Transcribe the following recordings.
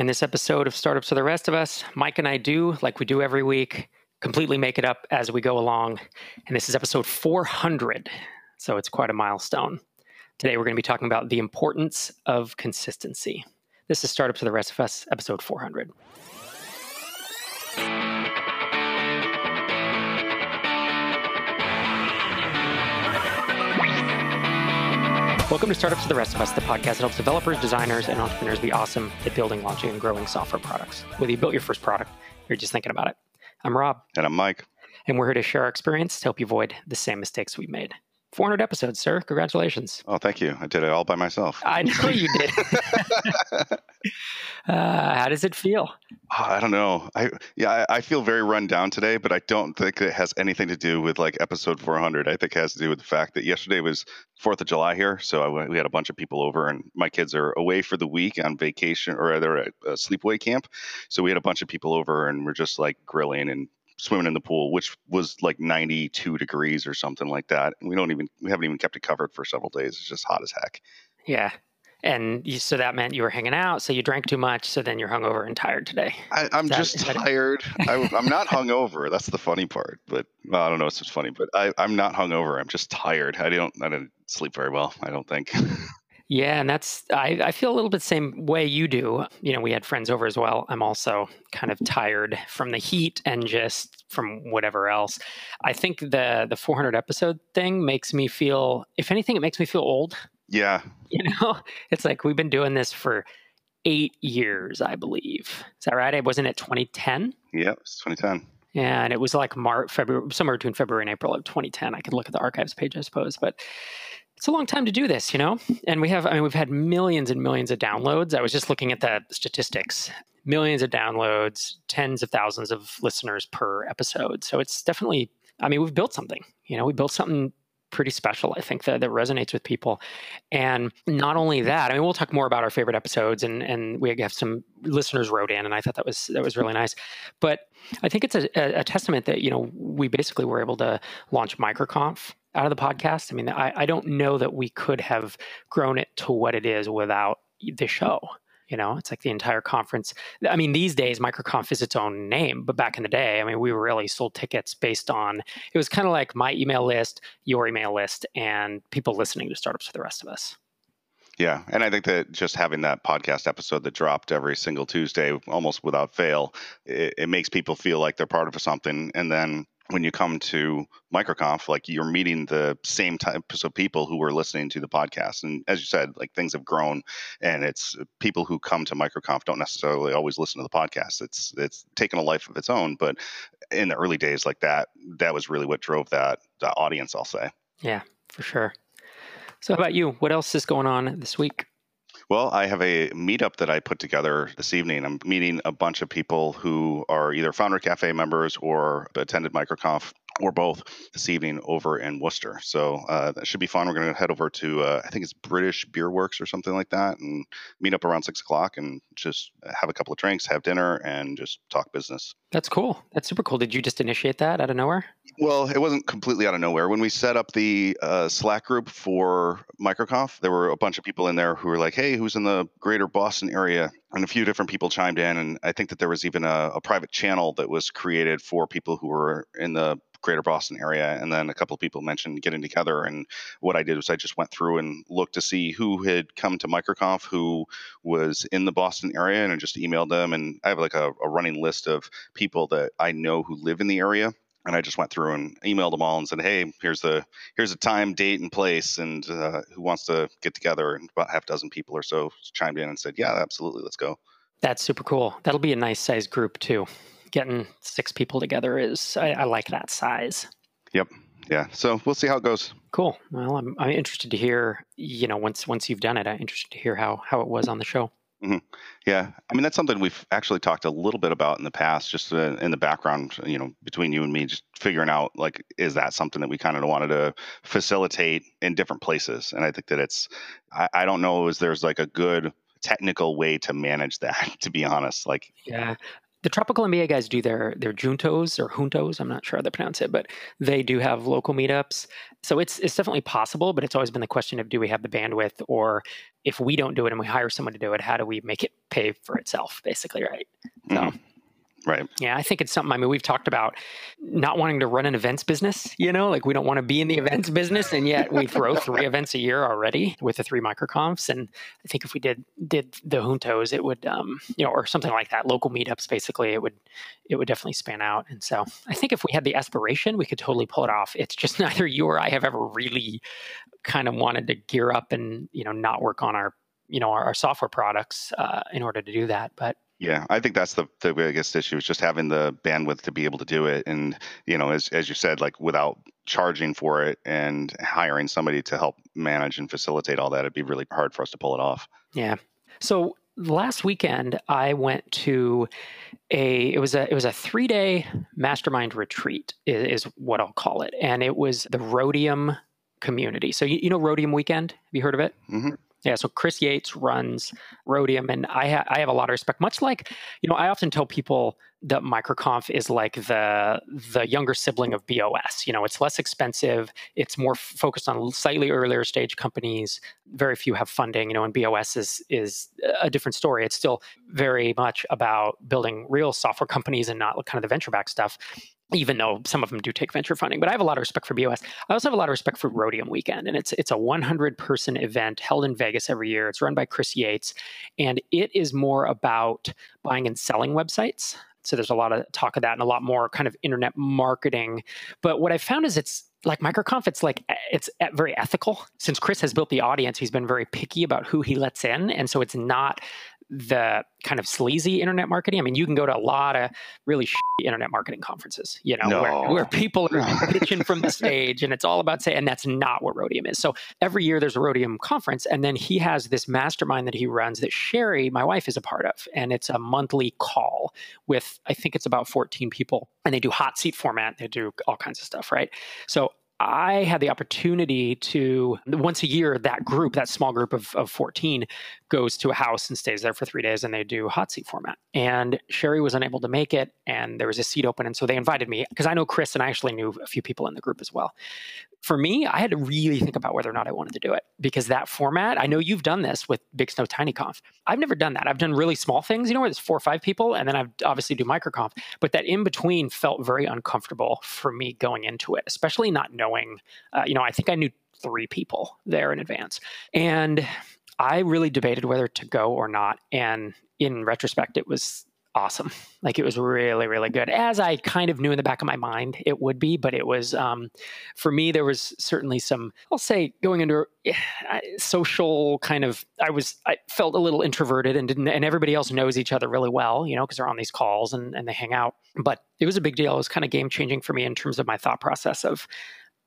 In this episode of Startups for the Rest of Us, Mike and I do, like we do every week, completely make it up as we go along. And this is episode 400, so it's quite a milestone. Today we're going to be talking about the importance of consistency. This is Startups for the Rest of Us, episode 400. Welcome to Startups for the Rest of Us, the podcast that helps developers, designers, and entrepreneurs be awesome at building, launching, and growing software products. Whether you built your first product, or you're just thinking about it. I'm Rob. And I'm Mike. And we're here to share our experience to help you avoid the same mistakes we've made. 400 episodes, sir. Congratulations. Oh, thank you. I did it all by myself. I know you did. uh, how does it feel? Oh, I don't know. I yeah, I, I, feel very run down today, but I don't think it has anything to do with like episode 400. I think it has to do with the fact that yesterday was Fourth of July here, so I, we had a bunch of people over, and my kids are away for the week on vacation, or they're at a sleepaway camp. So we had a bunch of people over, and we're just like grilling and swimming in the pool, which was like 92 degrees or something like that. And we don't even, we haven't even kept it covered for several days. It's just hot as heck. Yeah. And you, so that meant you were hanging out. So you drank too much. So then you're hungover and tired today. I, am just tired. I, am not hungover. That's the funny part. But well, I don't know if it's funny, but I, I'm not hungover. I'm just tired. I don't. I didn't sleep very well. I don't think. Yeah, and that's I, I feel a little bit same way you do. You know, we had friends over as well. I'm also kind of tired from the heat and just from whatever else. I think the the 400 episode thing makes me feel, if anything, it makes me feel old. Yeah, you know, it's like we've been doing this for eight years, I believe. Is that right? It wasn't it 2010. Yeah, it's 2010. And it was like March, February, somewhere between February and April of 2010. I could look at the archives page, I suppose, but it's a long time to do this, you know? And we have, I mean, we've had millions and millions of downloads. I was just looking at the statistics millions of downloads, tens of thousands of listeners per episode. So it's definitely, I mean, we've built something, you know, we built something pretty special, I think, that, that resonates with people. And not only that, I mean, we'll talk more about our favorite episodes and, and we have some listeners wrote in and I thought that was, that was really nice. But I think it's a, a, a testament that, you know, we basically were able to launch MicroConf out of the podcast. I mean, I, I don't know that we could have grown it to what it is without the show. You know, it's like the entire conference. I mean, these days, MicroConf is its own name, but back in the day, I mean, we really sold tickets based on it was kind of like my email list, your email list, and people listening to startups for the rest of us. Yeah, and I think that just having that podcast episode that dropped every single Tuesday, almost without fail, it, it makes people feel like they're part of something, and then when you come to microconf like you're meeting the same types of people who are listening to the podcast. And as you said like things have grown and it's people who come to microconf don't necessarily always listen to the podcast. It's it's taken a life of its own but in the early days like that that was really what drove that, that audience i'll say. Yeah for sure. So how about you? What else is going on this week well, I have a meetup that I put together this evening. I'm meeting a bunch of people who are either FounderCafe members or attended MicroConf or both this evening over in Worcester. So uh, that should be fun. We're going to head over to, uh, I think it's British Beer Works or something like that, and meet up around six o'clock and just have a couple of drinks, have dinner, and just talk business. That's cool. That's super cool. Did you just initiate that out of nowhere? Well, it wasn't completely out of nowhere. When we set up the uh, Slack group for MicroConf, there were a bunch of people in there who were like, hey, who's in the greater Boston area? And a few different people chimed in. And I think that there was even a, a private channel that was created for people who were in the greater Boston area. And then a couple of people mentioned getting together. And what I did was I just went through and looked to see who had come to MicroConf who was in the Boston area and I just emailed them. And I have like a, a running list of people that I know who live in the area and I just went through and emailed them all and said, "Hey, here's the here's a time, date, and place, and uh, who wants to get together?" And about half a dozen people or so chimed in and said, "Yeah, absolutely, let's go." That's super cool. That'll be a nice size group too getting six people together is I, I like that size. Yep. Yeah. So we'll see how it goes. Cool. Well, I'm I'm interested to hear. You know, once once you've done it, I'm interested to hear how how it was on the show. Mm-hmm. Yeah, I mean that's something we've actually talked a little bit about in the past, just uh, in the background, you know, between you and me, just figuring out like is that something that we kind of wanted to facilitate in different places, and I think that it's, I, I don't know, is there's like a good technical way to manage that, to be honest, like yeah, the tropical MBA guys do their their juntos or juntos. I'm not sure how they pronounce it, but they do have local meetups. So it's it's definitely possible, but it's always been the question of do we have the bandwidth, or if we don't do it and we hire someone to do it, how do we make it pay for itself? Basically, right? So. Mm-hmm. Right. Yeah, I think it's something. I mean, we've talked about not wanting to run an events business. You know, like we don't want to be in the events business, and yet we throw three events a year already with the three microconfs. And I think if we did did the juntos, it would, um, you know, or something like that, local meetups. Basically, it would it would definitely span out. And so I think if we had the aspiration, we could totally pull it off. It's just neither you or I have ever really kind of wanted to gear up and you know not work on our you know our, our software products uh, in order to do that, but yeah, I think that's the, the biggest issue is just having the bandwidth to be able to do it. And, you know, as, as you said, like without charging for it and hiring somebody to help manage and facilitate all that, it'd be really hard for us to pull it off. Yeah. So last weekend I went to a it was a it was a three day mastermind retreat is, is, what I'll call it, and it was the Rhodium community. So you, you know Rhodium Weekend? Have you heard of it? Mm-hmm. Yeah, so Chris Yates runs Rhodium, and I, ha- I have a lot of respect. Much like, you know, I often tell people that MicroConf is like the the younger sibling of BOS. You know, it's less expensive, it's more f- focused on slightly earlier stage companies. Very few have funding. You know, and BOS is is a different story. It's still very much about building real software companies and not kind of the venture back stuff even though some of them do take venture funding. But I have a lot of respect for BOS. I also have a lot of respect for Rhodium Weekend, and it's it's a 100 person event held in Vegas every year. It's run by Chris Yates, and it is more about buying and selling websites. So there's a lot of talk of that and a lot more kind of internet marketing. But what I found is it's like microconf it's like it's very ethical since chris has built the audience he's been very picky about who he lets in and so it's not the kind of sleazy internet marketing. I mean, you can go to a lot of really internet marketing conferences, you know, no. where, where, people are pitching from the stage and it's all about saying, and that's not what Rhodium is. So every year there's a Rhodium conference, and then he has this mastermind that he runs that Sherry, my wife, is a part of. And it's a monthly call with, I think it's about 14 people, and they do hot seat format, they do all kinds of stuff, right? So I had the opportunity to once a year that group, that small group of, of 14, goes to a house and stays there for three days and they do hot seat format. And Sherry was unable to make it and there was a seat open. And so they invited me because I know Chris and I actually knew a few people in the group as well for me, I had to really think about whether or not I wanted to do it because that format, I know you've done this with Big Snow Tiny Conf. I've never done that. I've done really small things, you know, where there's four or five people, and then I've obviously do microconf. But that in between felt very uncomfortable for me going into it, especially not knowing, uh, you know, I think I knew three people there in advance. And I really debated whether to go or not. And in retrospect, it was awesome. Like it was really, really good. As I kind of knew in the back of my mind it would be, but it was um, for me. There was certainly some. I'll say going into uh, social kind of. I was. I felt a little introverted and didn't. And everybody else knows each other really well, you know, because they're on these calls and and they hang out. But it was a big deal. It was kind of game changing for me in terms of my thought process of.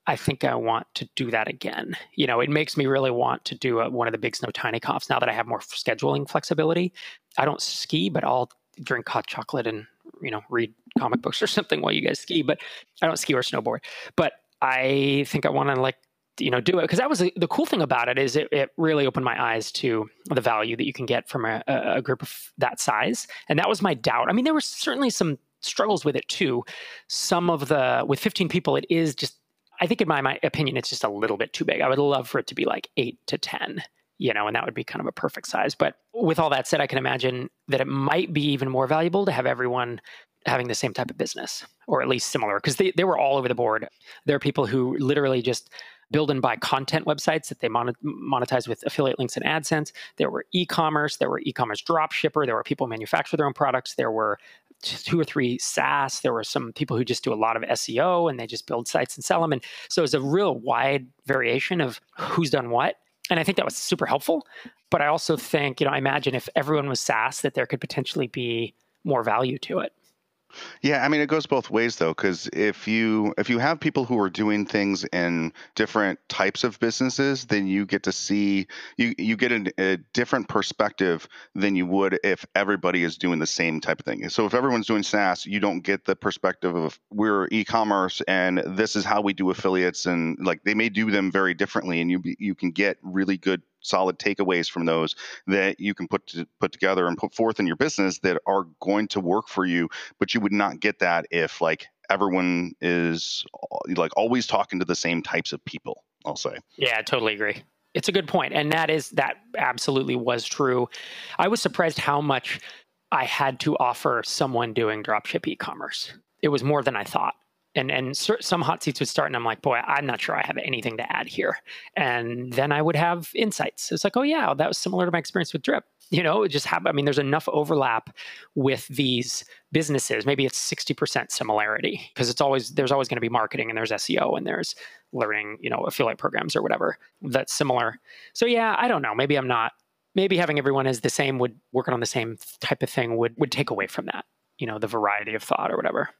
I think I want to do that again. You know, it makes me really want to do a, one of the big snow tiny confs now that I have more scheduling flexibility. I don't ski, but I'll drink hot chocolate and you know read comic books or something while you guys ski. But I don't ski or snowboard. But I think I want to like you know do it because that was the cool thing about it is it, it really opened my eyes to the value that you can get from a, a group of that size and that was my doubt i mean there were certainly some struggles with it too some of the with 15 people it is just i think in my, my opinion it's just a little bit too big i would love for it to be like 8 to 10 you know, and that would be kind of a perfect size. But with all that said, I can imagine that it might be even more valuable to have everyone having the same type of business or at least similar because they, they were all over the board. There are people who literally just build and buy content websites that they monetize with affiliate links and AdSense. There were e-commerce, there were e-commerce drop shipper, there were people who manufacture their own products, there were two or three SaaS, there were some people who just do a lot of SEO and they just build sites and sell them. And so it's a real wide variation of who's done what and I think that was super helpful. But I also think, you know, I imagine if everyone was SaaS, that there could potentially be more value to it. Yeah, I mean it goes both ways though cuz if you if you have people who are doing things in different types of businesses, then you get to see you you get a, a, different perspective than you would if everybody is doing the same type of thing. So if everyone's doing SaaS, you don't get the perspective of we're e-commerce and this is how we do affiliates and like they may do them very differently and you you can get really good solid takeaways from those that you can put to, put together and put forth in your business that are going to work for you. But you would not get that if like everyone is uh, like always talking to the same types of people. I'll say. Yeah, I totally agree. It's a good point, and that is that absolutely was true. I was surprised how much I had to offer someone doing dropship e-commerce. It was more than I thought and and some hot seats would start and i'm like boy i'm not sure i have anything to add here. And then i would have insights. It's like oh yeah that was similar to my experience with drip. You know it just have i mean there's enough overlap with these businesses. Maybe it's 60% similarity because it's always there's always going to be marketing and there's seo and there's learning you know affiliate programs or whatever that's similar. So yeah i don't know. Maybe i'm not maybe having everyone as the same would working on the same type of thing would would take away from that you know the variety of thought or whatever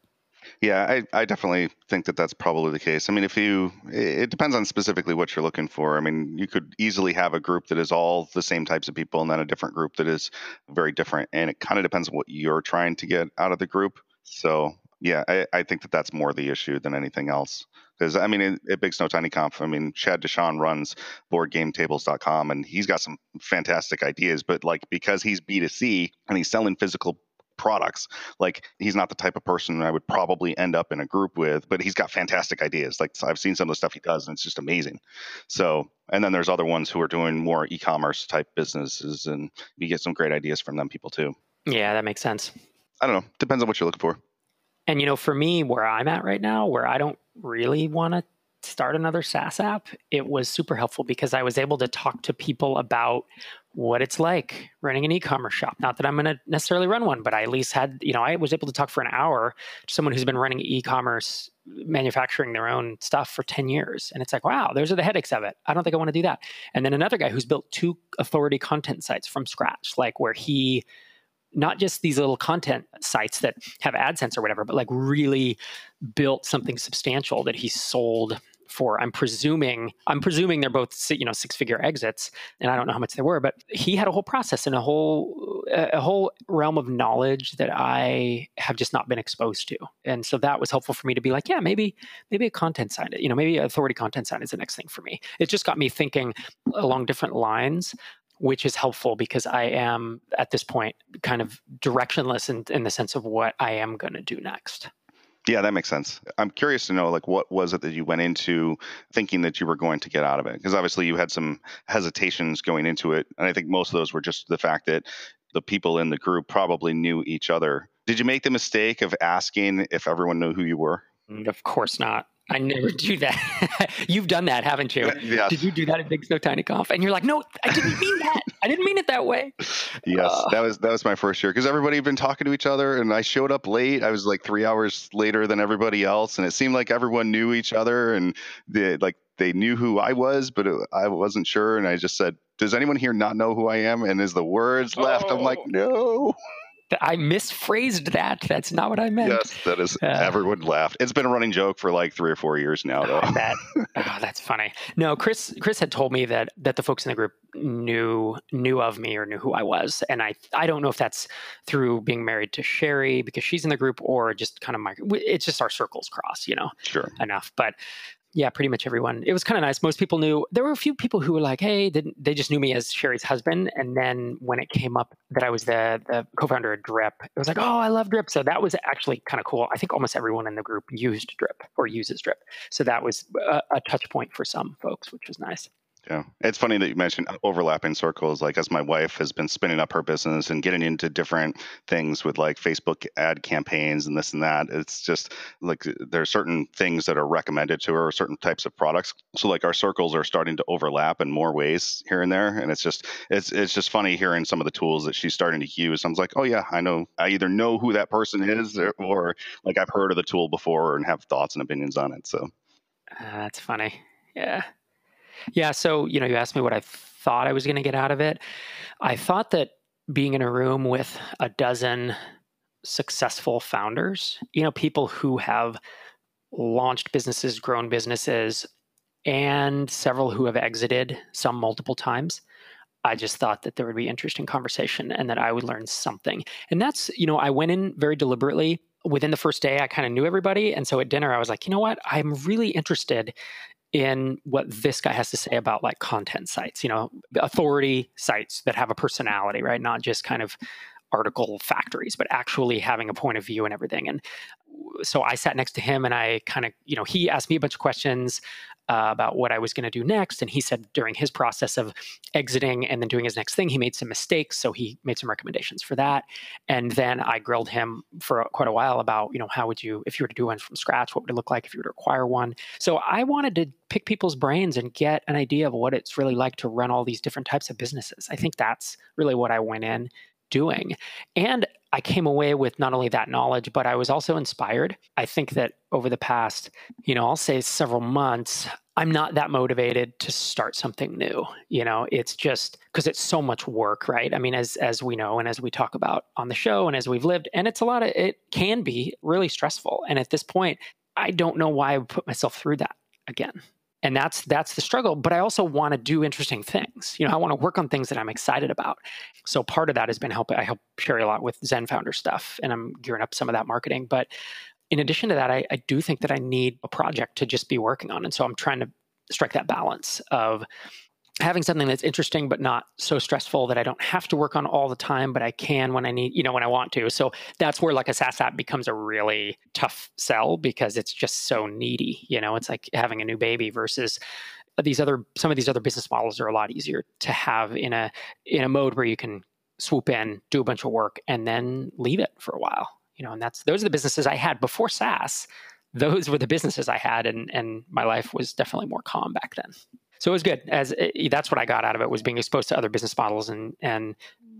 yeah, I, I definitely think that that's probably the case. I mean, if you, it depends on specifically what you're looking for. I mean, you could easily have a group that is all the same types of people and then a different group that is very different. And it kind of depends on what you're trying to get out of the group. So, yeah, I, I think that that's more the issue than anything else. Because, I mean, it, it Big Snow Tiny Conf, I mean, Chad DeShon runs boardgametables.com and he's got some fantastic ideas. But, like, because he's B2C and he's selling physical products. Like he's not the type of person I would probably end up in a group with, but he's got fantastic ideas. Like I've seen some of the stuff he does and it's just amazing. So, and then there's other ones who are doing more e-commerce type businesses and you get some great ideas from them people too. Yeah, that makes sense. I don't know. Depends on what you're looking for. And you know, for me, where I'm at right now, where I don't really want to start another SaaS app, it was super helpful because I was able to talk to people about what it's like running an e-commerce shop. Not that I'm going to necessarily run one, but I at least had, you know, I was able to talk for an hour to someone who's been running e-commerce manufacturing their own stuff for 10 years. And it's like, wow, those are the headaches of it. I don't think I want to do that. And then another guy who's built two authority content sites from scratch, like where he not just these little content sites that have AdSense or whatever, but like really built something substantial that he sold for. I'm presuming i'm presuming they're both you know six figure exits and i don't know how much they were but he had a whole process and a whole a whole realm of knowledge that i have just not been exposed to. And so that was helpful for me to be like yeah maybe maybe a content sign you know maybe authority content sign is the next thing for me. It just got me thinking along different lines which is helpful because I am at this point kind of directionless in, in the sense of what I am going to do next. Yeah, that makes sense. I'm curious to know, like, what was it that you went into thinking that you were going to get out of it? Because obviously you had some hesitations going into it, and I think most of those were just the fact that the people in the group probably knew each other. Did you make the mistake of asking if everyone knew who you were? Of course not. I never do that. You've done that, haven't you? Yes. Did you do that at Big Snow Tiny Conf? And you're like, no, I didn't mean that. I didn't mean it that way. Yes, uh, that was that was my first year because everybody had been talking to each other, and I showed up late. I was like three hours later than everybody else, and it seemed like everyone knew each other, and they like they knew who I was, but it, I wasn't sure. And I just said, "Does anyone here not know who I am?" And as the words left, oh. I'm like, oh. "No." I misphrased that. That's not what I meant. Yes, that is. Uh, everyone laughed. It's been a running joke for like three or four years now, though. that, oh, that's funny. No, Chris. Chris had told me that that the folks in the group knew knew of me or knew who I was, and I I don't know if that's through being married to Sherry because she's in the group, or just kind of my. It's just our circles cross, you know. Sure. Enough, but yeah, pretty much everyone. It was kind of nice. Most people knew. There were a few people who were like, "Hey," they just knew me as Sherry's husband? And then when it came up that I was the the co-founder of Drip, it was like, "Oh, I love Drip." So that was actually kind of cool. I think almost everyone in the group used Drip or uses Drip. So that was a, a touch point for some folks, which was nice. Yeah. It's funny that you mentioned overlapping circles. Like, as my wife has been spinning up her business and getting into different things with like Facebook ad campaigns and this and that, it's just like there are certain things that are recommended to her, certain types of products. So, like, our circles are starting to overlap in more ways here and there. And it's just, it's, it's just funny hearing some of the tools that she's starting to use. I'm like, oh, yeah, I know, I either know who that person is or, or like I've heard of the tool before and have thoughts and opinions on it. So, uh, that's funny. Yeah. Yeah. So, you know, you asked me what I thought I was going to get out of it. I thought that being in a room with a dozen successful founders, you know, people who have launched businesses, grown businesses, and several who have exited, some multiple times. I just thought that there would be interesting conversation and that I would learn something. And that's, you know, I went in very deliberately. Within the first day, I kind of knew everybody. And so at dinner, I was like, you know what? I'm really interested in what this guy has to say about like content sites, you know, authority sites that have a personality, right? Not just kind of article factories, but actually having a point of view and everything. And so I sat next to him and I kind of, you know, he asked me a bunch of questions uh, about what I was going to do next. And he said during his process of exiting and then doing his next thing, he made some mistakes. So he made some recommendations for that. And then I grilled him for quite a while about, you know, how would you, if you were to do one from scratch, what would it look like if you were to acquire one? So I wanted to pick people's brains and get an idea of what it's really like to run all these different types of businesses. I think that's really what I went in doing. And I came away with not only that knowledge, but I was also inspired. I think that over the past, you know, I'll say several months, I'm not that motivated to start something new. You know, it's just because it's so much work, right? I mean, as as we know and as we talk about on the show and as we've lived, and it's a lot of it can be really stressful. And at this point, I don't know why I would put myself through that again and that's that's the struggle but i also want to do interesting things. You know i want to work on things that i'm excited about. So part of that has been helping i help share a lot with ZenFounder stuff and i'm gearing up some of that marketing. But in addition to that I, I do think that i need a project to just be working on. And so i'm trying to strike that balance of having something that's interesting but not so stressful that I don't have to work on all the time, but I can when I need, you know, when I want to. So that's where like a SaaS app becomes a really tough sell because it's just so needy. You know, it's like having a new baby versus these other some of these other business models are a lot easier to have in a in a mode where you can swoop in, do a bunch of work, and then leave it for a while. You know, and that's those are the businesses I had before SaaS. Those were the businesses I had, and and my life was definitely more calm back then so it was good as it, eh, that's what i got out of it was being exposed to other business models and and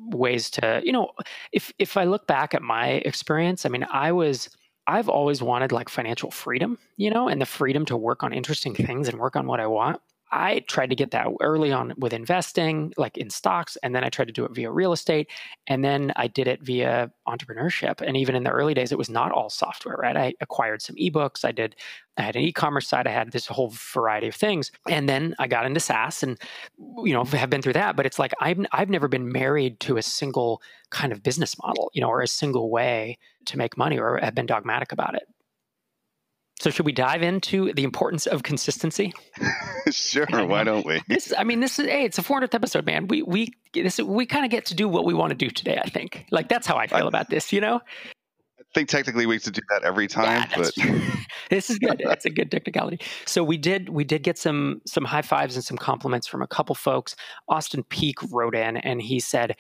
ways to you know if if i look back at my experience i mean i was i've always wanted like financial freedom you know and the freedom to work on interesting things and work on what i want I tried to get that early on with investing, like in stocks, and then I tried to do it via real estate, and then I did it via entrepreneurship. And even in the early days, it was not all software, right? I acquired some ebooks, I did, I had an e-commerce site, I had this whole variety of things, and then I got into SaaS, and you know have been through that. But it's like I've I've never been married to a single kind of business model, you know, or a single way to make money, or have been dogmatic about it. So should we dive into the importance of consistency? sure, why don't we? This, I mean, this is hey, it's a 400th episode, man. We we this we kind of get to do what we want to do today. I think, like that's how I feel I, about this. You know, I think technically we have to do that every time, yeah, but this is good. It's a good technicality. So we did we did get some some high fives and some compliments from a couple folks. Austin Peak wrote in and he said,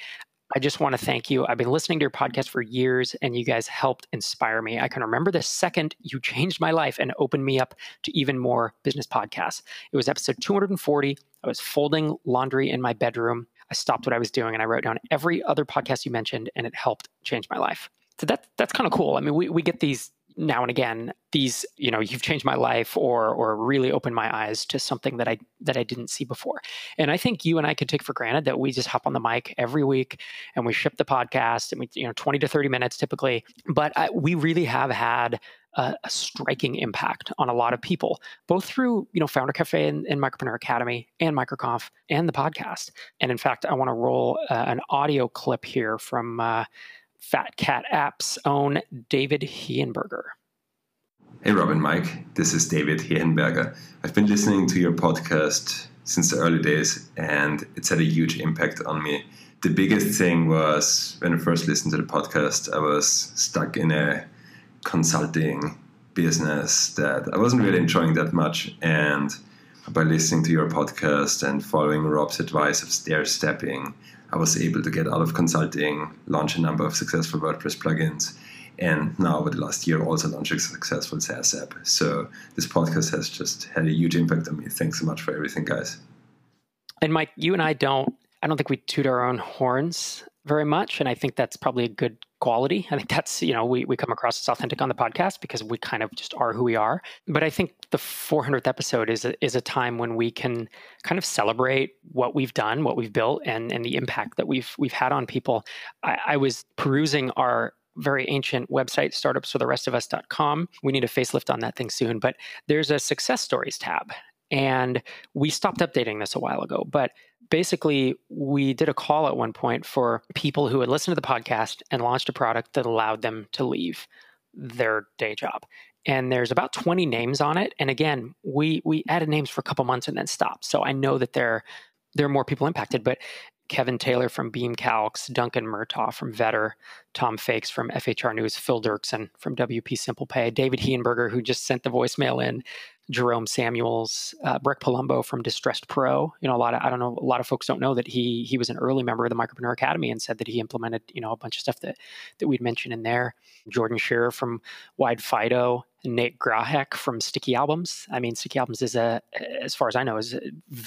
I just want to thank you. I've been listening to your podcast for years and you guys helped inspire me. I can remember the second you changed my life and opened me up to even more business podcasts. It was episode 240. I was folding laundry in my bedroom. I stopped what I was doing and I wrote down every other podcast you mentioned and it helped change my life. So that that's kind of cool. I mean, we, we get these now and again these you know you've changed my life or or really opened my eyes to something that i that i didn't see before. And i think you and i could take for granted that we just hop on the mic every week and we ship the podcast and we you know 20 to 30 minutes typically. But I, we really have had a, a, striking impact on a lot of people both through you know FounderCafe and, and micropreneur academy and microconf and the podcast. And in fact i want to roll uh, an audio clip here from uh, Fat Cat App's own David Hehenberger. Hey, Robin Mike. This is David Hehenberger. I've been listening to your podcast since the early days, and it's had a huge impact on me. The biggest thing was when I first listened to the podcast, I was stuck in a consulting business that I wasn't really enjoying that much. And by listening to your podcast and following Rob's advice of stair stepping, I was able to get out of consulting, launch a number of successful WordPress plugins, and now over the last year also launch a successful SaaS app. So this podcast has just had a huge impact on me. Thanks so much for everything, guys. And Mike, you and I don't I don't think we toot our own horns very much. And I think that's probably a good quality. I think that's, you know, we, we come across as authentic on the podcast because we kind of just are who we are. But I think the 400th episode is a, is a time when we can kind of celebrate what we've done, what we've built, and, and the impact that we've, we've had on people. I, I was perusing our very ancient website, startupsfortherestofus.com. We need a facelift on that thing soon, but there's a success stories tab. And we stopped updating this a while ago, but basically we did a call at one point for people who had listened to the podcast and launched a product that allowed them to leave their day job and there's about 20 names on it. And again, we we added names for a couple months and then stopped. So I know that there there are more people impacted, but Kevin Taylor from Beam Calcs, Duncan Murtaugh from Vetter, Tom Fakes from FHR News, Phil Derksen from WP Simple Pay, David Hehenberger, who just sent the voicemail in, Jerome Samuels, uh, Brecht Palombo from Distressed Pro. You know, a lot of I don't know, a lot of folks don't know that he he was an early member of the Micropreneur Academy and said that he implemented you know a bunch of stuff that that we'd mentioned in there. Jordan Shearer from Wide Fido, Nate Grahek from Sticky Albums. I mean, Sticky Albums is a, as far as I know, is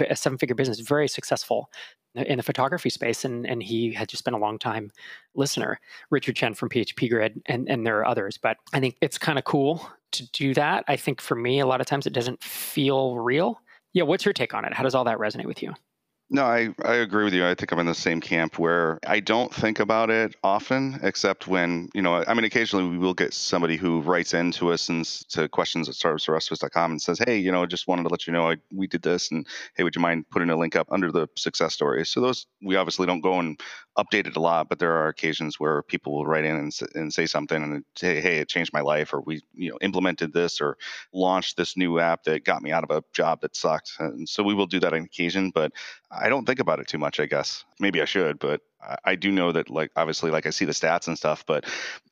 a seven figure business, very successful in the photography space, and and he had just been a long time listener. Richard Chen from PHP Grid, and and there are others, but I think it's kind of cool to do that. I think for me, a lot of times it doesn't feel real. Yeah, what's your take on it? How does all that resonate with you? No, I, I agree with you. I think I'm in the same camp where I don't think about it often, except when, you know, I mean, occasionally we will get somebody who writes into us and to questions at startupsfortherestofus.com and says, hey, you know, I just wanted to let you know I, we did this. And hey, would you mind putting a link up under the success stories? So those, we obviously don't go and update it a lot, but there are occasions where people will write in and, and say something and say, hey, it changed my life, or we, you know, implemented this or launched this new app that got me out of a job that sucked. And so we will do that on occasion, but I don't think about it too much, I guess. Maybe I should, but I do know that, like, obviously, like I see the stats and stuff, but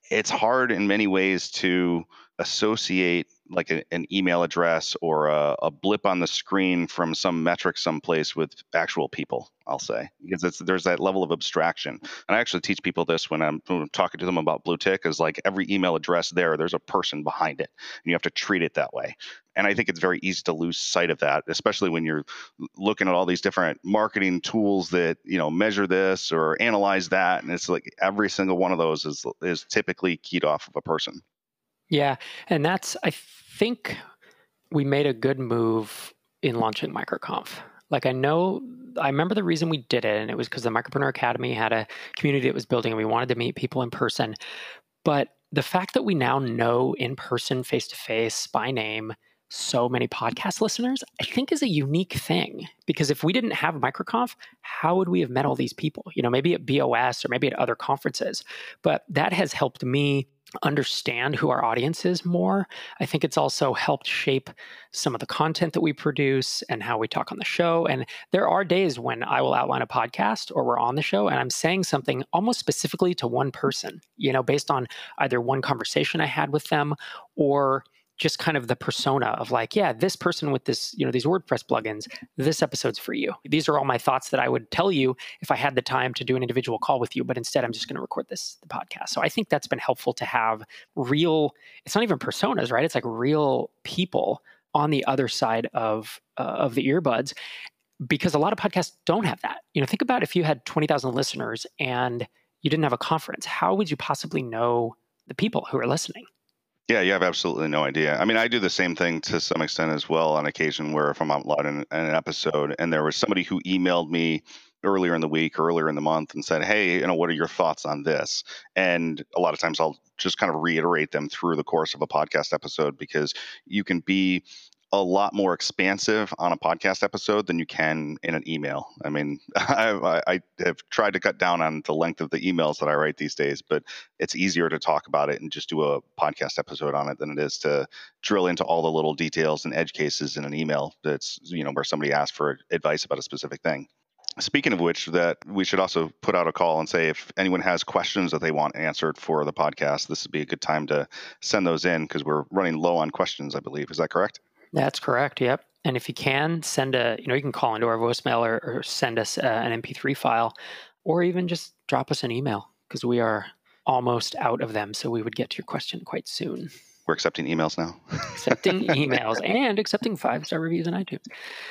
it's hard in many ways to associate like a, an email address or a, a, blip on the screen from some metric someplace with actual people i'll say because there's that level of abstraction. And i actually teach people this when i'm, when I'm talking to them about Bluetick is like every email address there there's a person behind it and you have to treat it that way. And i think it's very easy to lose sight of that especially when you're looking at all these different marketing tools that you know measure this or analyze that and it's like every single one of those is is typically keyed off of a person yeah, and that's I think we made a good move in launching MicroConf. Like I know I remember the reason we did it and it was because the Micropreneur Academy had a community that was building and we wanted to meet people in person. But the fact that we now know in person, face to face, by name, so many podcast listeners, I think is a unique thing. Because if we didn't have MicroConf, how would we have met all these people? You know, maybe at BOS or maybe at other conferences. But that has helped me understand who our audience is more. I think it's also helped shape some of the content that we produce and how we talk on the show. And there are days when I will outline a podcast or we're on the show and I'm saying something almost specifically to one person, you know, based on either one conversation I had with them or just kind of the persona of like, yeah, this person with this, you know, these WordPress plugins, this episode's for you. These are all my thoughts that I would tell you if I had the time to do an individual call with you, but instead I'm just going to record this the podcast. So I think that's been helpful to have real. It's not even personas, right? It's like real people on the other side of uh, of the earbuds, because a lot of podcasts don't have that. You know, think about if you had twenty thousand listeners and you didn't have a conference, how would you possibly know the people who are listening? Yeah, you have absolutely no idea. I mean, I do the same thing to some extent as well on occasion where if I'm out loud in, in an episode and there was somebody who emailed me earlier in the week, earlier in the month, and said, "Hey, you know, what are your thoughts on this?" And a lot of times I'll just kind of reiterate them through the course of a podcast episode because you can be a lot more expansive on a podcast episode than you can in an email. I mean, I, I, have tried to cut down on the length of the emails that I write these days, but it's easier to talk about it and just do a podcast episode on it than it is to drill into all the little details and edge cases in an email that's, you know, where somebody asks for advice about a specific thing. Speaking of which, that we should also put out a call and say if anyone has questions that they want answered for the podcast, this would be a good time to send those in because we're running low on questions, I believe. Is that correct? That's correct. Yep. And if you can send a, you know, you can call into our voicemail or, or send us uh, an MP3 file, or even just drop us an email because we are almost out of them. So we would get to your question quite soon. We're accepting emails now. accepting emails and accepting five star reviews on iTunes.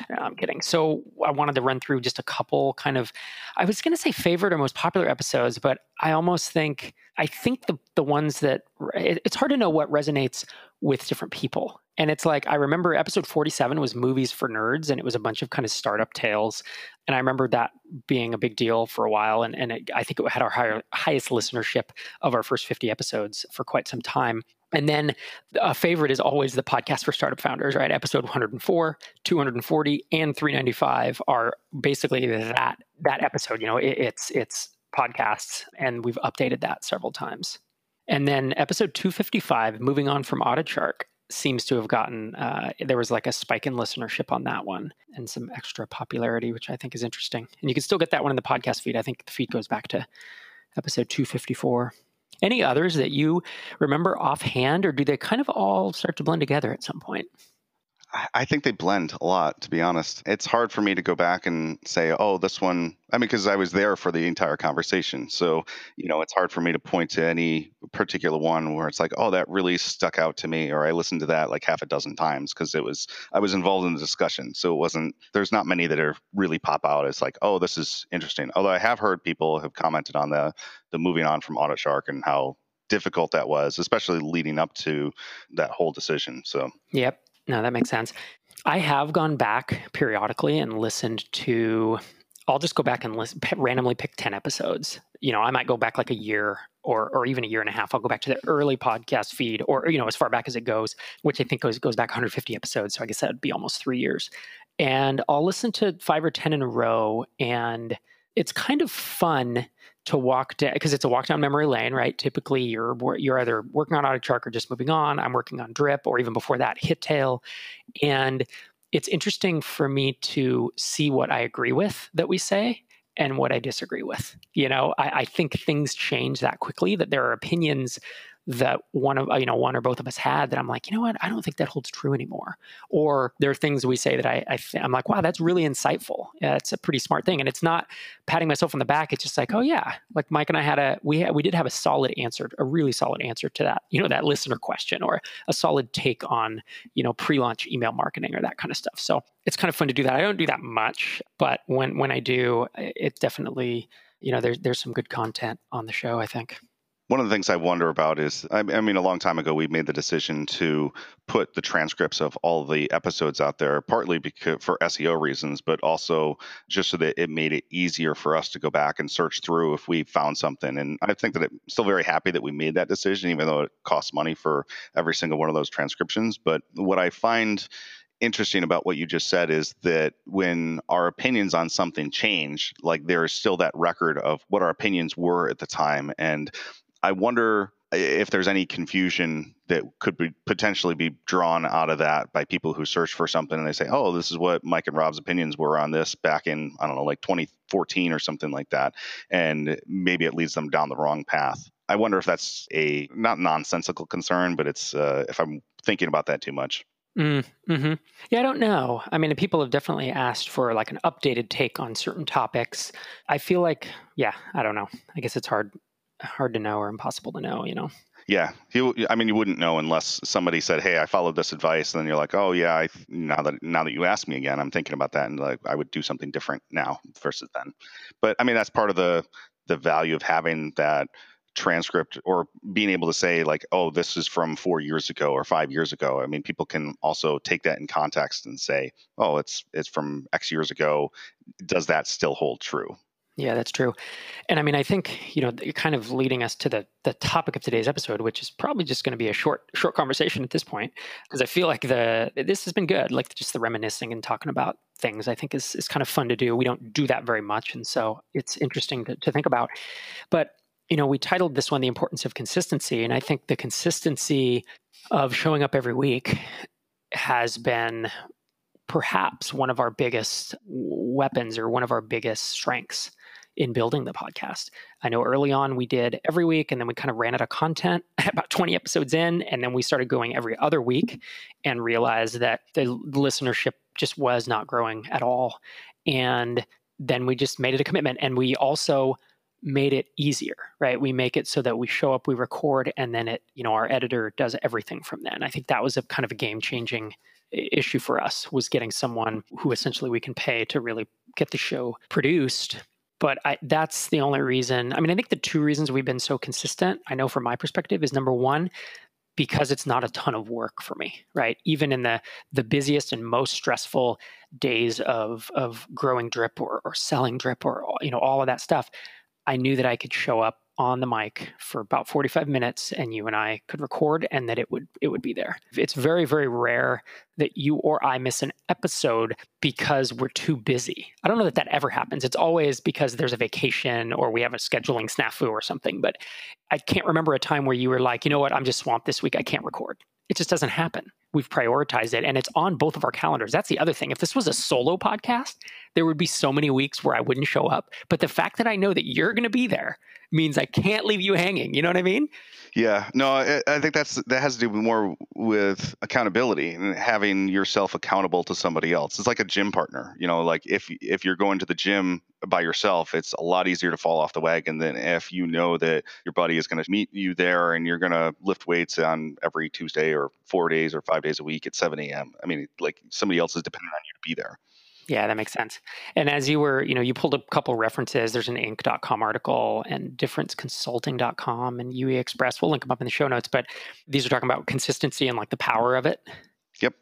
No, I'm kidding. So I wanted to run through just a couple kind of, I was going to say favorite or most popular episodes, but I almost think, I think the, the ones that, it, it's hard to know what resonates with different people. And it's like, I remember episode 47 was movies for nerds, and it was a bunch of kind of startup tales. And I remember that being a big deal for a while. And, and it, I think it had our higher, highest listenership of our first 50 episodes for quite some time. And then a favorite is always the podcast for startup founders, right? Episode 104, 240, and 395 are basically that that episode. You know, it, it's it's podcasts, and we've updated that several times. And then episode 255, moving on from Audit Shark, seems to have gotten uh, there was like a spike in listenership on that one and some extra popularity, which I think is interesting. And you can still get that one in the podcast feed. I think the feed goes back to episode 254. Any others that you remember offhand, or do they kind of all start to blend together at some point? I think they blend a lot, to be honest. It's hard for me to go back and say, oh, this one, I mean, because I was there for the entire conversation. So, you know, it's hard for me to point to any particular one where it's like, oh, that really stuck out to me, or I listened to that like half a dozen times because it was, I was involved in the discussion. So it wasn't, there's not many that are really pop out. It's like, oh, this is interesting. Although I have heard people have commented on the, the moving on from Audit Shark and how difficult that was, especially leading up to that whole decision. So, yep. No, that makes sense. I have gone back periodically and listened to. I'll just go back and listen, randomly pick ten episodes. You know, I might go back like a year or or even a year and a half. I'll go back to the early podcast feed, or you know, as far back as it goes, which I think goes goes back 150 episodes. So I guess that'd be almost three years. And I'll listen to five or ten in a row, and it's kind of fun to walk down because it's a walk down memory lane, right? Typically, you're you're either working on Audit Shark or just moving on. I'm working on Drip, or even before that, Hittail, and it's interesting for me to see what I agree with that we say and what I disagree with. You know, I, I think things change that quickly. That there are opinions that one of uh, you know one or both of us had that I'm like, you know what, I don't think that holds true anymore. Or there are things we say that I, I am like, wow, that's really insightful. Yeah, it's a pretty smart thing, and it's not patting myself on the back. It's just like, oh yeah, like Mike and I had a we had, we did have a solid answer, a really solid answer to that, you know, that listener question or a solid take on you know pre-launch email marketing or that kind of stuff. So it's kind of fun to do that. I don't do that much, but when when I do, it definitely you know there's there's some good content on the show. I think one of the things I wonder about is, I, mean, a long time ago, we made the decision to put the transcripts of all the episodes out there, partly because for SEO reasons, but also just so that it made it easier for us to go back and search through if we found something. And I think that I'm still very happy that we made that decision, even though it costs money for every single one of those transcriptions. But what I find interesting about what you just said is that when our opinions on something change, like there is still that record of what our opinions were at the time. And I wonder if there's any confusion that could be potentially be drawn out of that by people who search for something and they say, "Oh, this is what Mike and Rob's opinions were on this back in I don't know, like 2014 or something like that," and maybe it leads them down the wrong path. I wonder if that's a not nonsensical concern, but it's uh, if I'm thinking about that too much. Mm, hmm Yeah, I don't know. I mean, people have definitely asked for like an updated take on certain topics. I feel like, yeah, I don't know. I guess it's hard hard to know or impossible to know, you know? Yeah, you. I mean, you wouldn't know unless somebody said, "Hey, I followed this advice," and then you're like, "Oh yeah, I, now that now that you ask me again, I'm thinking about that, and like I would do something different now versus then." But I mean, that's part of the the value of having that transcript or being able to say like, "Oh, this is from four years ago or five years ago." I mean, people can also take that in context and say, "Oh, it's it's from X years ago. Does that still hold true?" Yeah, that's true. And I mean, I think, you know, you're kind of leading us to the the topic of today's episode, which is probably just going to be a short short conversation at this point, because I feel like the this has been good, like just the reminiscing and talking about things I think is is kind of fun to do. We don't do that very much, and so it's interesting to, to think about. But, you know, we titled this one The Importance of Consistency, and I think the consistency of showing up every week has been perhaps one of our biggest weapons or one of our biggest strengths in building the podcast. I know early on we did every week and then we kind of ran out of content about 20 episodes in and then we started going every other week and realized that the listenership just was not growing at all. And then we just made it a commitment and we also made it easier, right? We make it so that we show up, we record, and then it, you know, our editor does everything from then. I think that was a kind of a game changing issue for us was getting someone who essentially we can pay to really get the show produced but I, that's the only reason. I mean, I think the two reasons we've been so consistent, I know from my perspective, is number one, because it's not a ton of work for me, right? Even in the the busiest and most stressful days of of growing drip or, or selling drip or you know all of that stuff, I knew that I could show up on the mic for about 45 minutes and you and I could record and that it would it would be there. It's very very rare that you or I miss an episode because we're too busy. I don't know that that ever happens. It's always because there's a vacation or we have a scheduling snafu or something, but I can't remember a time where you were like, "You know what? I'm just swamped this week. I can't record." It just doesn't happen. We've prioritized it and it's on both of our calendars. That's the other thing. If this was a solo podcast, there would be so many weeks where I wouldn't show up. But the fact that I know that you're going to be there means I can't leave you hanging. You know what I mean? Yeah, no, I, I, think that's that has to do more with accountability and having yourself accountable to somebody else. It's like a gym partner. You know, like if if you're going to the gym by yourself, it's a lot easier to fall off the wagon than if you know that your buddy is going to meet you there and you're going to lift weights on every Tuesday or four days or five days a week at 7 a.m. I mean, like somebody else is dependent on you to be there. Yeah, that makes sense. And as you were, you know, you pulled a couple references. There's an Inc.com article and differenceconsulting.com and Uexpress. We'll link them up in the show notes. But these are talking about consistency and like the power of it. Yep.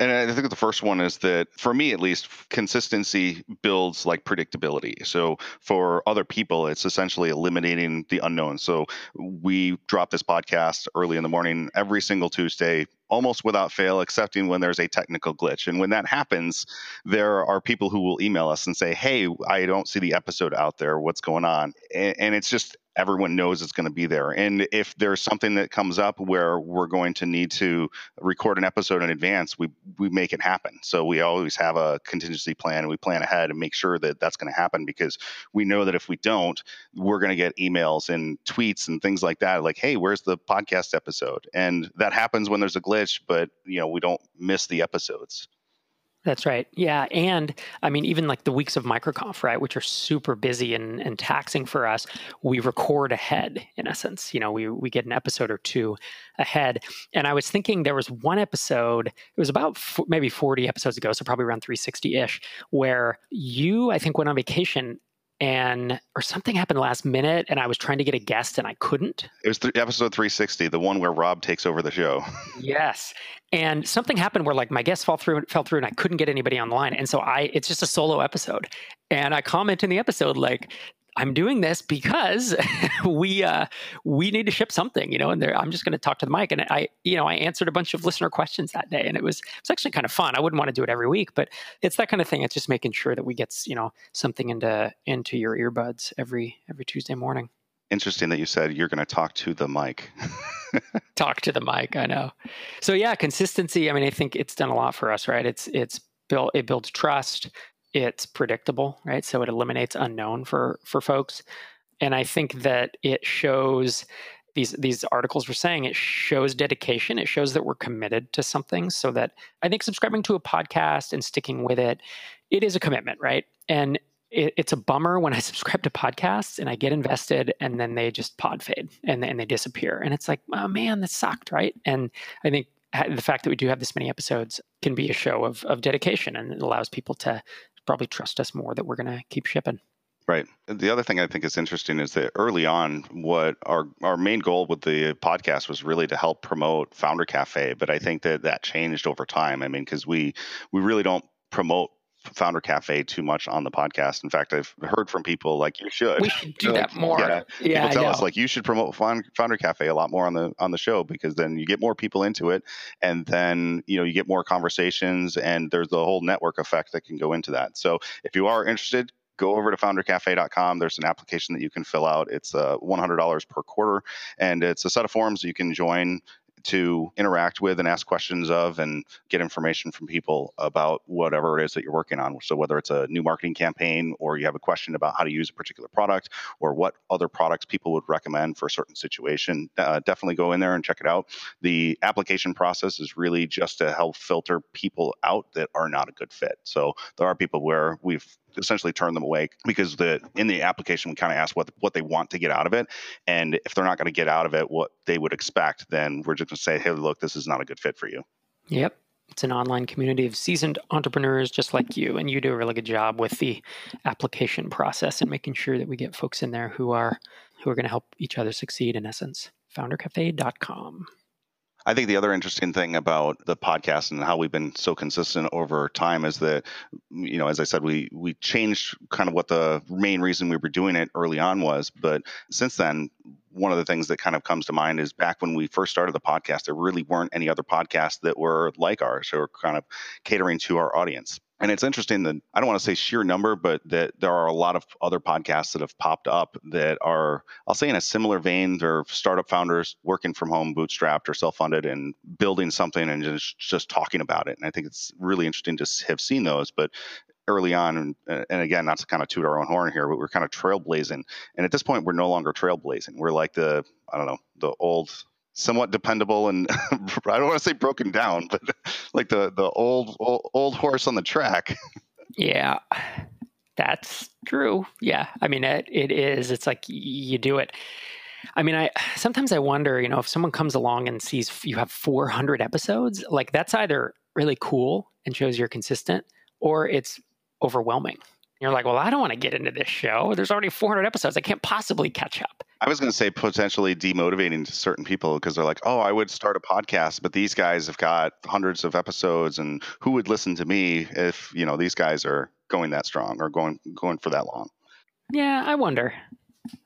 And I think the first one is that for me at least, consistency builds like predictability. So for other people, it's essentially eliminating the unknown. So we drop this podcast early in the morning every single Tuesday almost without fail, excepting when there's a technical glitch. And when that happens, there are people who will email us and say, Hey, I don't see the episode out there. What's going on? And, it's just everyone knows it's going to be there. And if there's something that comes up where we're going to need to record an episode in advance, we we make it happen. So we always have a contingency plan and we plan ahead and make sure that that's going to happen because we know that if we don't, we're going to get emails and tweets and things like that like, "Hey, where's the podcast episode?" And that happens when there's a glitch, but you know, we don't miss the episodes. That's right. Yeah. And I mean, even like the weeks of MicroConf, right, which are super busy and, and taxing for us, we record ahead in essence. You know, we, we get an episode or two ahead. And I was thinking there was one episode, it was about f- maybe 40 episodes ago, so probably around 360 ish, where you, I think, went on vacation and or something happened last minute and I was trying to get a guest and I couldn't. It was th- episode 360, the one where Rob takes over the show. yes. And something happened where like my guest fell through fell through and I couldn't get anybody online. And so I it's just a solo episode. And I comment in the episode like I'm doing this because we uh, we need to ship something, you know, and I'm just going to talk to the mic. And I, you know, I answered a bunch of listener questions that day, and it was it's actually kind of fun. I wouldn't want to do it every week, but it's that kind of thing. It's just making sure that we get you know something into into your earbuds every every Tuesday morning. Interesting that you said you're going to talk to the mic. talk to the mic. I know. So yeah, consistency. I mean, I think it's done a lot for us, right? It's it's built it builds trust it's predictable, right? So it eliminates unknown for for folks. And I think that it shows these these articles were saying it shows dedication. It shows that we're committed to something. So that I think subscribing to a podcast and sticking with it, it is a commitment, right? And it, it's a bummer when I subscribe to podcasts and I get invested and then they just pod fade and, and they disappear. And it's like, oh man, that sucked, right? And I think the fact that we do have this many episodes can be a show of, of dedication and it allows people to probably trust us more that we're going to keep shipping. Right. The other thing I think is interesting is that early on, what our our main goal with the podcast was really to help promote FounderCafe, but I think that that changed over time. I mean, because we we really don't promote FounderCafe too much on the podcast. In fact, I've heard from people like you should. We should do that more. Yeah, yeah people tell us like you should promote FounderCafe a lot more on the on the show because then you get more people into it, and then you know you get more conversations, and there's the whole network effect that can go into that. So if you are interested, go over to foundercafe.com. There's an application that you can fill out. It's uh, $100 per quarter, and it's a set of forms you can join to interact with and ask questions of and get information from people about whatever it is that you're working on. So, whether it's a new marketing campaign or you have a question about how to use a particular product or what other products people would recommend for a certain situation, uh, definitely go in there and check it out. The application process is really just to help filter people out that are not a good fit. So, there are people where we've essentially turn them away because the in the application we kind of ask what what they want to get out of it, and if they're not going to get out of it what they would expect, then we're just going to say, hey, look, this is not a good fit for you. Yep. It's an online community of seasoned entrepreneurs just like you, and you do a really good job with the application process and making sure that we get folks in there who are who are going to help each other succeed. In essence, foundercafe.com. I think the other interesting thing about the podcast and how we've been so consistent over time is that, you know, as I said, we we changed kind of what the main reason we were doing it early on was, but since then, one of the things that kind of comes to mind is back when we first started the podcast, there really weren't any other podcasts that were like ours or kind of catering to our audience And it's interesting that I don't want to say sheer number, but that there are a lot of other podcasts that have popped up that are, I'll say, in a similar vein. They're startup founders working from home, bootstrapped or self funded, and building something and just, just talking about it. And I think it's really interesting to have seen those. But early on, and, and again, not to kind of toot our own horn here, but we're kind of trailblazing. And at this point, we're no longer trailblazing. We're like the, I don't know, the old somewhat dependable and I don't want to say broken down, but like the the old old, old horse on the track. yeah, that's true. Yeah, I mean it, it is. It's like you do it. I mean, I sometimes I wonder, you know, if someone comes along and sees you have 400 episodes, like that's either really cool and shows you're consistent, or it's overwhelming. You're like, well, I don't want to get into this show. There's already 400 episodes. I can't possibly catch up. I was going to say potentially demotivating to certain people because they're like, oh, I would start a podcast, but these guys have got hundreds of episodes, and who would listen to me if you know these guys are going that strong or going going for that long? Yeah, I wonder.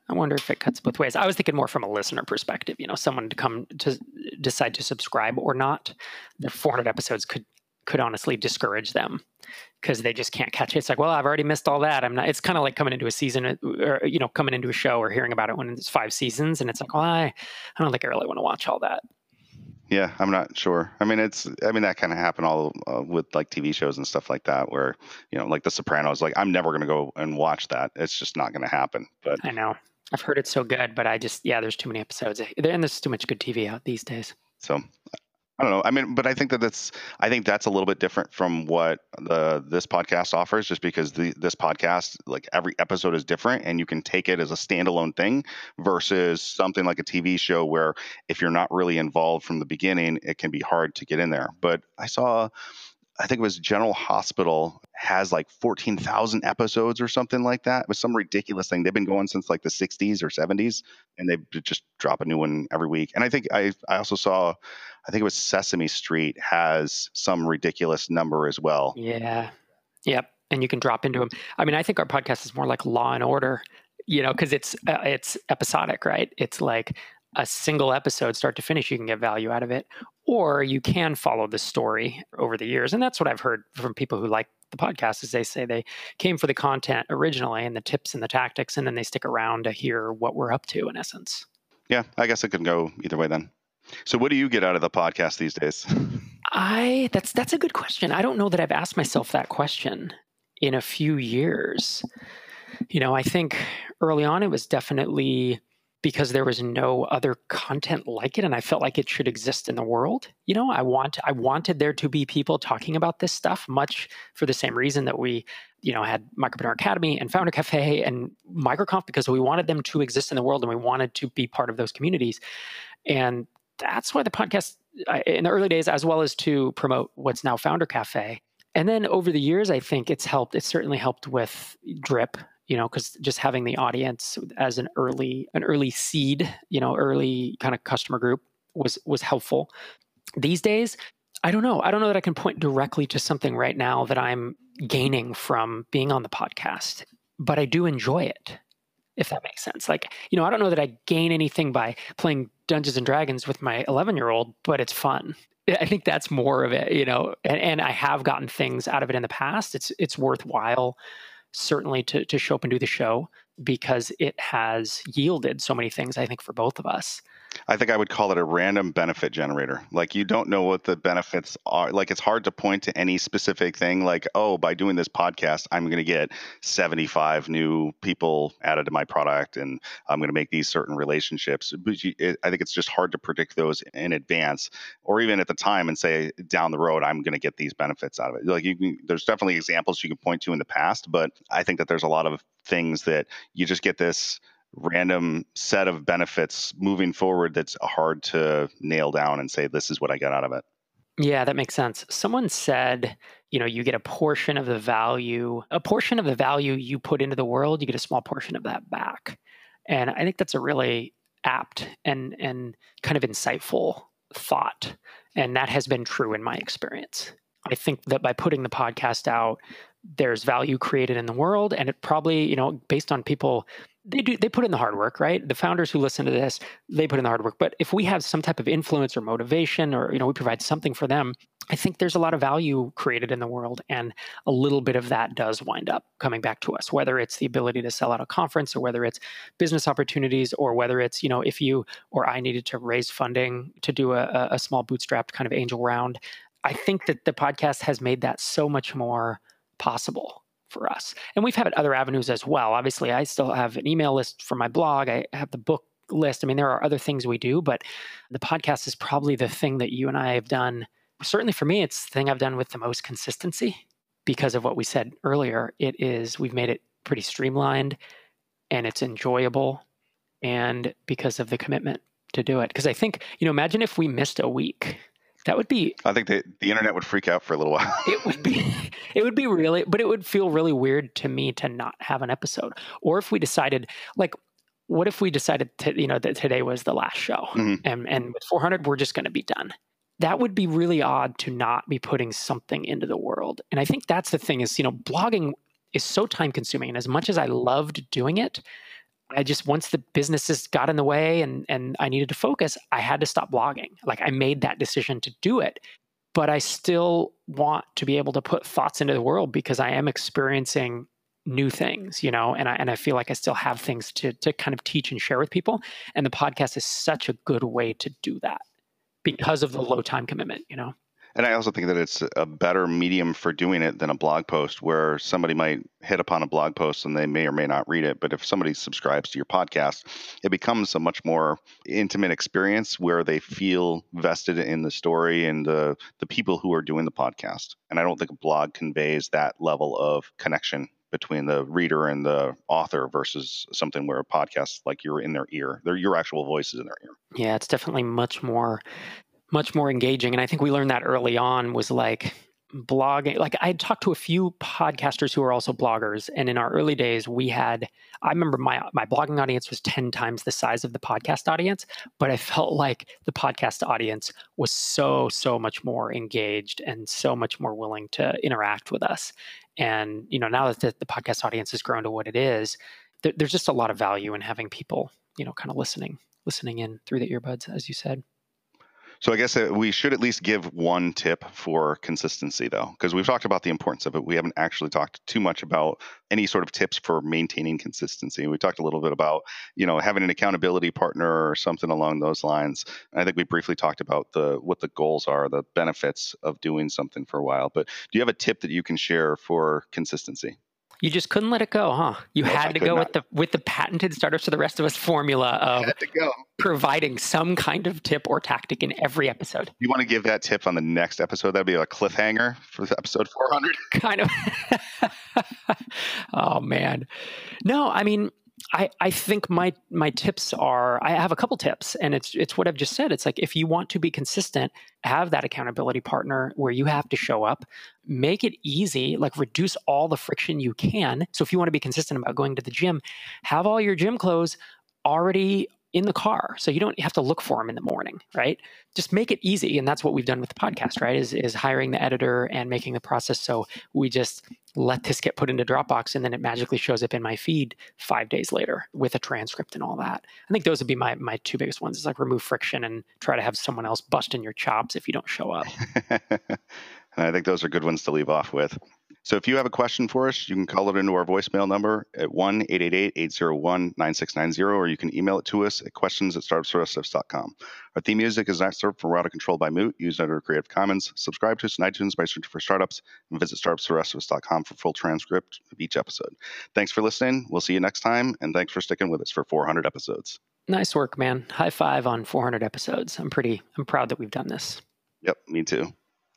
I wonder if it cuts both ways. I was thinking more from a listener perspective. You know, someone to come to decide to subscribe or not. The 400 episodes could could honestly discourage them because they just can't catch it. It's like, well, I've already missed all that. I'm not. It's kind of like coming into a season, or you know, coming into a show or hearing about it when it's five seasons, and it's like, well, I, I don't think I really want to watch all that. Yeah, I'm not sure. I mean, it's. I mean, that kind of happened all uh, with like TV shows and stuff like that, where you know, like The Sopranos. Like, I'm never going to go and watch that. It's just not going to happen. But I know. I've heard it's so good, but I just yeah, there's too many episodes, and there's too much good TV out these days. So I don't know. I mean, but I think that that's I think that's a little bit different from what the this podcast offers, just because the this podcast like every episode is different, and you can take it as a standalone thing versus something like a TV show where if you're not really involved from the beginning, it can be hard to get in there. But I saw I think it was General Hospital has like 14,000 episodes or something like that. It was some ridiculous thing. They've been going since like the 60s or 70s and they just drop a new one every week. And I think I I also saw I think it was Sesame Street has some ridiculous number as well. Yeah. Yep. And you can drop into them. I mean, I think our podcast is more like Law and Order, you know, because it's uh, it's episodic, right? It's like a single episode, start to finish. You can get value out of it, or you can follow the story over the years. And that's what I've heard from people who like the podcast is they say they came for the content originally and the tips and the tactics, and then they stick around to hear what we're up to in essence. Yeah, I guess it could go either way then. So what do you get out of the podcast these days? I that's that's a good question. I don't know that I've asked myself that question in a few years. You know, I think early on it was definitely because there was no other content like it and I felt like it should exist in the world. You know, I want I wanted there to be people talking about this stuff much for the same reason that we, you know, had Micropreneur Academy and FounderCafe and MicroConf because we wanted them to exist in the world and we wanted to be part of those communities. And that's why the podcast in the early days, as well as to promote what's now FounderCafe. And then over the years, I think it's helped. It's certainly helped with Drip, you know, because just having the audience as an early an early seed, you know, early kind of customer group was was helpful. These days, I don't know. I don't know that I can point directly to something right now that I'm gaining from being on the podcast, but I do enjoy it if that makes sense. Like, you know, I don't know that I gain anything by playing Dungeons and Dragons with my 11 year old, but it's fun. I think that's more of it, you know, and, and I have gotten things out of it in the past. It's, it's worthwhile certainly to, to show up and do the show because it has yielded so many things, I think, for both of us. I think I would call it a random benefit generator. Like you don't know what the benefits are. Like it's hard to point to any specific thing. Like oh, by doing this podcast, I'm going to get 75 new people added to my product, and I'm going to make these certain relationships. But you, it, I think it's just hard to predict those in advance, or even at the time, and say down the road, I'm going to get these benefits out of it. Like you, can, there's definitely examples you can point to in the past, but I think that there's a lot of things that you just get this random set of benefits moving forward that's hard to nail down and say this is what I got out of it. Yeah, that makes sense. Someone said, you know, you get a portion of the value, a portion of the value you put into the world, you get a small portion of that back. And I think that's a really apt and and kind of insightful thought. And that has been true in my experience. I think that by putting the podcast out, there's value created in the world and it probably, you know, based on people they do they put in the hard work right the founders who listen to this they put in the hard work but if we have some type of influence or motivation or you know we provide something for them I think there's a lot of value created in the world, and a little bit of that does wind up coming back to us. Whether it's the ability to sell out a conference, or whether it's business opportunities, or whether it's you know if you or I needed to raise funding to do a, a small bootstrapped kind of angel round. I think that the podcast has made that so much more possible for us, and we've had other avenues as well. Obviously, I still have an email list for my blog. I have the book list. I mean, there are other things we do, but the podcast is probably the thing that you and I have done certainly for me, it's the thing I've done with the most consistency because of what we said earlier. It is, we've made it pretty streamlined and it's enjoyable and because of the commitment to do it. Because I think, you know, imagine if we missed a week. That would be. I think the, the internet would freak out for a little while. it would be. It would be really, but it would feel really weird to me to not have an episode. Or if we decided, like, what if we decided to, you know, that today was the last show, mm-hmm. and and with 400 we're just going to be done that would be really odd to not be putting something into the world. And I think that's the thing is, you know, blogging is so time consuming. And as much as I loved doing it, I just once the businesses got in the way and and I needed to focus, I had to stop blogging. Like I made that decision to do it. But I still want to be able to put thoughts into the world because I am experiencing new things, you know, and I and I feel like I still have things to to kind of teach and share with people. And the podcast is such a good way to do that because of the low time commitment, you know. And I also think that it's a better medium for doing it than a blog post where somebody might hit upon a blog post and they may or may not read it. But if somebody subscribes to your podcast, it becomes a much more intimate experience where they feel vested in the story and the, the people who are doing the podcast. And I don't think a blog conveys that level of connection between the reader and the author versus something where a podcast like you're in their ear they're your actual voice is in their ear yeah it's definitely much more much more engaging. And i think we learned that early on was like blogging like i had talked to a few podcasters who are also bloggers. And in our early days we had i remember my my blogging audience was 10 times the size of the podcast audience but i felt like the podcast audience was so so much more engaged and so much more willing to interact with us. And you know, now that the, the podcast audience has grown to what it is, there, there's just a lot of value in having people, you know, kind of listening, listening in through the earbuds, as you said. So I guess uh, we should at least give one tip for consistency, though, because we've talked about the importance of it. We haven't actually talked too much about any sort of tips for maintaining consistency. We talked a little bit about, you know, having an accountability partner or something along those lines. I think we briefly talked about the what the goals are, the benefits of doing something for a while. But do you have a tip that you can share for consistency? You just couldn't let it go, huh? You no, had to go not. with the with the patented startups for the rest of us formula of providing some kind of tip or tactic in every episode. You want to give that tip on the next episode? That'd be a cliffhanger for episode 400. Kind of. oh man, no. I mean, I, I think my my tips are I have a couple tips and it's it's what I've just said. It's like if you want to be consistent, have that accountability partner where you have to show up, make it easy, like reduce all the friction you can. So if you want to be consistent about going to the gym, have all your gym clothes already in the car so you don't have to look for them in the morning right? Just make it easy and that's what we've done with the podcast right is, is hiring the editor and making the process so we just let this get put into dropbox and then it magically shows up in my feed five days later with a transcript and all that. I think those would be my, my two biggest ones is like remove friction and try to have someone else bust in your chops if you don't show up. And i think those are good ones to leave off with so if you have a question for us, you can call it into our voicemail number at 1 888 801 9690, or you can email it to us at questions at startupsforus.com. Our theme music is not served from We're Outta Control by Moot, used under Creative Commons. Subscribe to us on iTunes by searching for startups and visit startupsforus.com for full transcript of each episode. Thanks for listening. We'll see you next time, and thanks for sticking with us for 400 episodes. Nice work, man. High five on 400 episodes. I'm pretty, I'm proud that we've done this. Yep, me too.